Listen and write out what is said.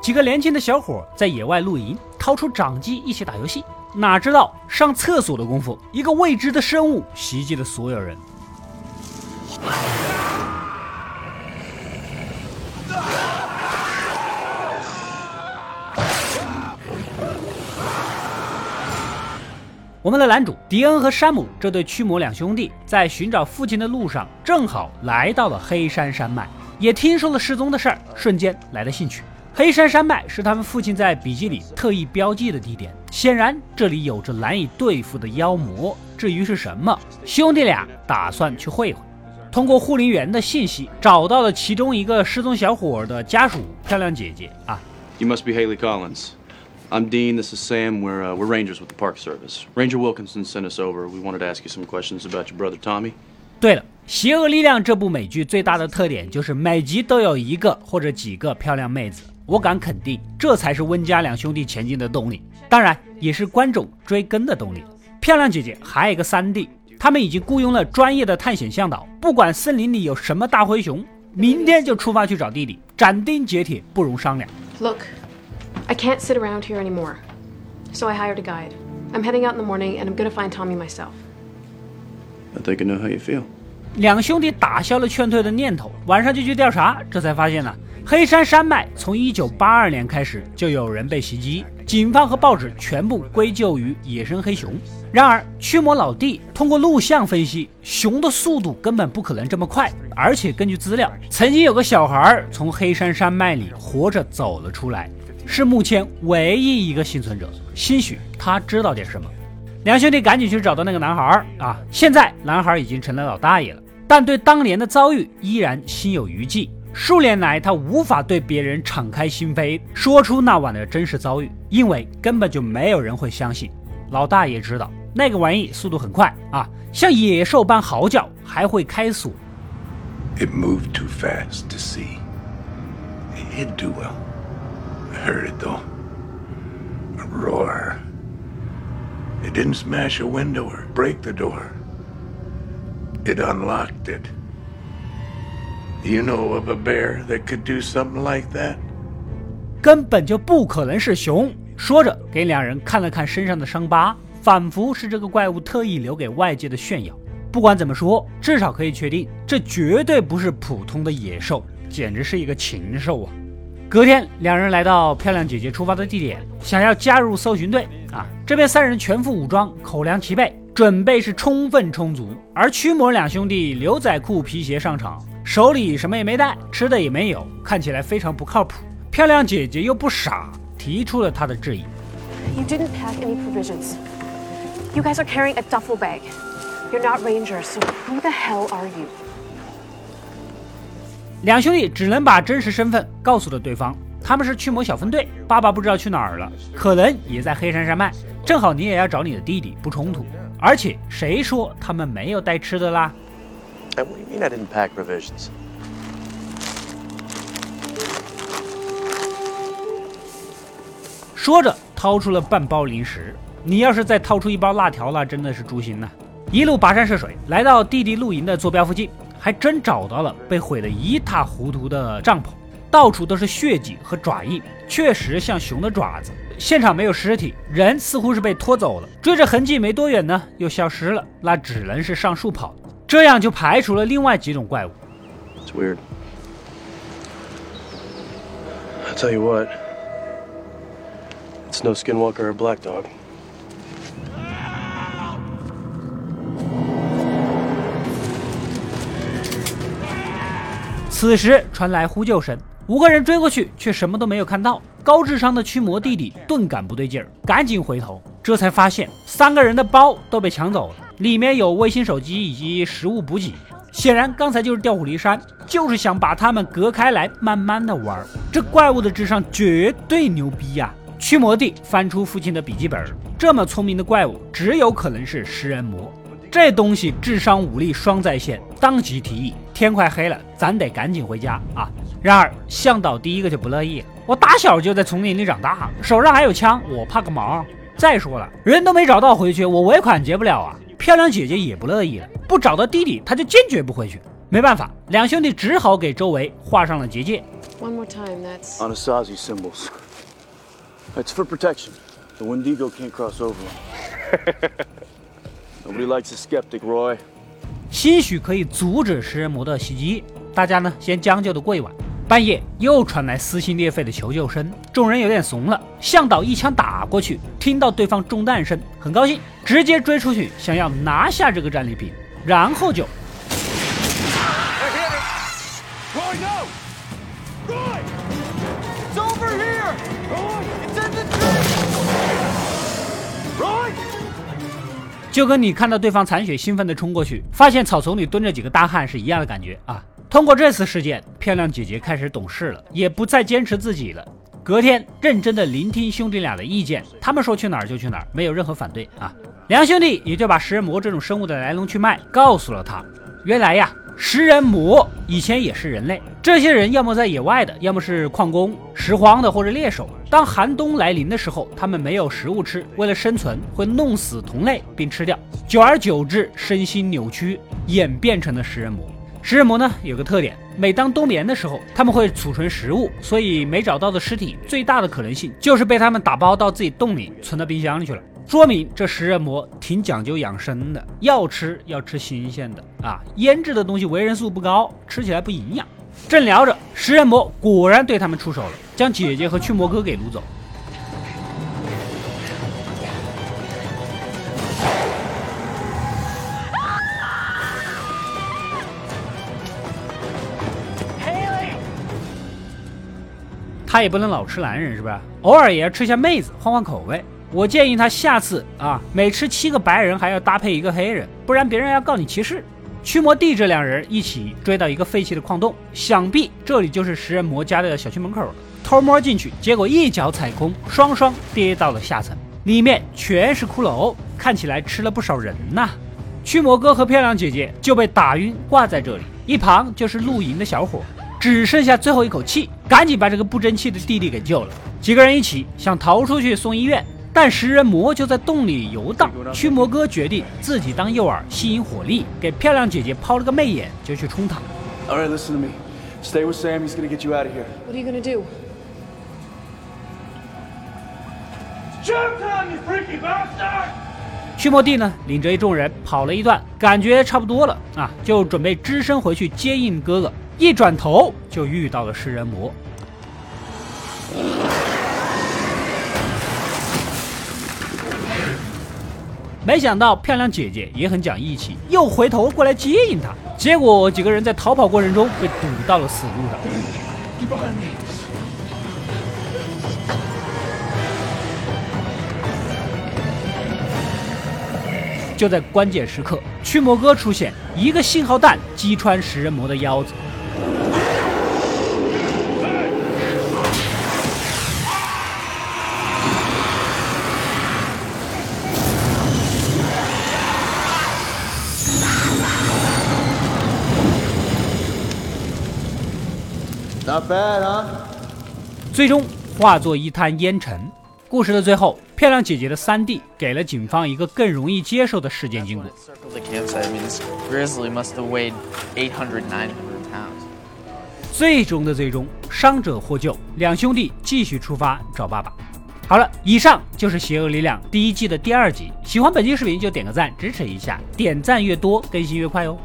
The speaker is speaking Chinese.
几个年轻的小伙在野外露营，掏出掌机一起打游戏。哪知道上厕所的功夫，一个未知的生物袭击了所有人。我们的男主迪恩和山姆这对驱魔两兄弟在寻找父亲的路上，正好来到了黑山山脉，也听说了失踪的事儿，瞬间来了兴趣。黑山山脉是他们父亲在笔记里特意标记的地点，显然这里有着难以对付的妖魔。至于是什么，兄弟俩打算去会会。通过护林员的信息，找到了其中一个失踪小伙的家属，漂亮姐姐啊。You must be Haley Collins. I'm Dean. This is Sam. We're uh, we're rangers with the Park Service. Ranger Wilkinson sent us over. We wanted to ask you some questions about your brother Tommy. 对了，《邪恶力量》这部美剧最大的特点就是每集都有一个或者几个漂亮妹子。我敢肯定，这才是温家两兄弟前进的动力，当然也是观众追根的动力。漂亮姐姐还有一个三弟，他们已经雇佣了专业的探险向导，不管森林里有什么大灰熊，明天就出发去找弟弟，斩钉截铁，不容商量。Look. I can't sit around here anymore. So I hired a guide. I'm heading out in the morning and I'm gonna find Tommy myself. I think I know how you feel. 两兄弟打消了劝退的念头，晚上就去调查，这才发现呢，黑山山脉从1982年开始就有人被袭击，警方和报纸全部归咎于野生黑熊。然而，驱魔老弟通过录像分析，熊的速度根本不可能这么快，而且根据资料，曾经有个小孩从黑山山脉里活着走了出来。是目前唯一一个幸存者，兴许他知道点什么。两兄弟赶紧去找到那个男孩啊！现在男孩已经成了老大爷了，但对当年的遭遇依然心有余悸。数年来，他无法对别人敞开心扉，说出那晚的真实遭遇，因为根本就没有人会相信。老大也知道那个玩意速度很快啊，像野兽般嚎叫，还会开锁。It moved too fast to see. It hid too well. heard it though. A roar. It didn't smash a window or break the door. It unlocked it. You know of a bear that could do something like that? 根本就不可能是熊。说着，给两人看了看身上的伤疤，仿佛是这个怪物特意留给外界的炫耀。不管怎么说，至少可以确定，这绝对不是普通的野兽，简直是一个禽兽啊！隔天，两人来到漂亮姐姐出发的地点，想要加入搜寻队啊。这边三人全副武装，口粮齐备，准备是充分充足。而驱魔两兄弟牛仔裤皮鞋上场，手里什么也没带，吃的也没有，看起来非常不靠谱。漂亮姐姐又不傻，提出了她的质疑：You didn't pack any provisions. You guys are carrying a duffel bag. You're not rangers, so who the hell are you? 两兄弟只能把真实身份告诉了对方，他们是驱魔小分队，爸爸不知道去哪儿了，可能也在黑山山脉。正好你也要找你的弟弟，不冲突。而且谁说他们没有带吃的啦？We mean im pack provisions 说着掏出了半包零食。你要是再掏出一包辣条，那真的是诛心了。一路跋山涉水，来到弟弟露营的坐标附近。还真找到了被毁得一塌糊涂的帐篷，到处都是血迹和爪印，确实像熊的爪子。现场没有尸体，人似乎是被拖走了。追着痕迹没多远呢，又消失了。那只能是上树跑，这样就排除了另外几种怪物。It's weird. I tell you what, it's no skinwalker or black dog. 此时传来呼救声，五个人追过去，却什么都没有看到。高智商的驱魔弟弟顿感不对劲儿，赶紧回头，这才发现三个人的包都被抢走了，里面有卫星、手机以及食物补给。显然刚才就是调虎离山，就是想把他们隔开来，慢慢的玩。这怪物的智商绝对牛逼呀！驱魔弟翻出父亲的笔记本，这么聪明的怪物，只有可能是食人魔。这东西智商武力双在线，当即提议：天快黑了，咱得赶紧回家啊！然而向导第一个就不乐意，我打小就在丛林里长大，手上还有枪，我怕个毛！再说了，人都没找到回去，我尾款结不了啊！漂亮姐姐也不乐意了，不找到弟弟，他就坚决不回去。没办法，两兄弟只好给周围画上了结界。One more time, that's. Anasazi symbols. It's for protection. The Wendigo can't cross over. Nobody likes a skeptic, Roy. 兴许可以阻止食人魔的袭击，大家呢先将就的过一晚。半夜又传来撕心裂肺的求救声，众人有点怂了。向导一枪打过去，听到对方中弹声，很高兴，直接追出去，想要拿下这个战利品，然后就。就跟你看到对方残血兴奋地冲过去，发现草丛里蹲着几个大汉是一样的感觉啊！通过这次事件，漂亮姐姐开始懂事了，也不再坚持自己了。隔天，认真的聆听兄弟俩的意见，他们说去哪儿就去哪儿，没有任何反对啊！两兄弟也就把食人魔这种生物的来龙去脉告诉了他。原来呀，食人魔以前也是人类，这些人要么在野外的，要么是矿工、拾荒的或者猎手。当寒冬来临的时候，他们没有食物吃，为了生存会弄死同类并吃掉，久而久之身心扭曲，演变成了食人魔。食人魔呢有个特点，每当冬眠的时候，他们会储存食物，所以没找到的尸体最大的可能性就是被他们打包到自己洞里存到冰箱里去了。说明这食人魔挺讲究养生的，要吃要吃新鲜的啊，腌制的东西维生素不高，吃起来不营养。正聊着，食人魔果然对他们出手了，将姐姐和驱魔哥给掳走。他也不能老吃男人是吧？偶尔也要吃下妹子，换换口味。我建议他下次啊，每吃七个白人还要搭配一个黑人，不然别人要告你歧视。驱魔帝这两人一起追到一个废弃的矿洞，想必这里就是食人魔家的小区门口了。偷摸进去，结果一脚踩空，双双跌到了下层，里面全是骷髅，看起来吃了不少人呐。驱魔哥和漂亮姐姐就被打晕，挂在这里。一旁就是露营的小伙，只剩下最后一口气，赶紧把这个不争气的弟弟给救了。几个人一起想逃出去送医院，但食人魔就在洞里游荡。驱魔哥决定自己当诱饵，吸引火力，给漂亮姐姐抛了个媚眼，就去冲他。All right, listen to me. Stay with Sam. He's gonna get you out of here. What are you gonna do? Jump down, you freaky bastard! 驱魔帝呢，领着一众人跑了一段，感觉差不多了啊，就准备只身回去接应哥哥。一转头就遇到了食人魔。没想到漂亮姐姐也很讲义气，又回头过来接应他。结果几个人在逃跑过程中被堵到了死路上。就在关键时刻，驱魔哥出现，一个信号弹击穿食人魔的腰子。Not bad, huh? 最终化作一滩烟尘。故事的最后，漂亮姐姐的三弟给了警方一个更容易接受的事件经过。Circle the campsite. I mean, this grizzly must have weighed 800, 900 pounds. 最终的最终，伤者获救，两兄弟继续出发找爸爸。好了，以上就是《邪恶力量》第一季的第二集。喜欢本期视频就点个赞支持一下，点赞越多更新越快哦。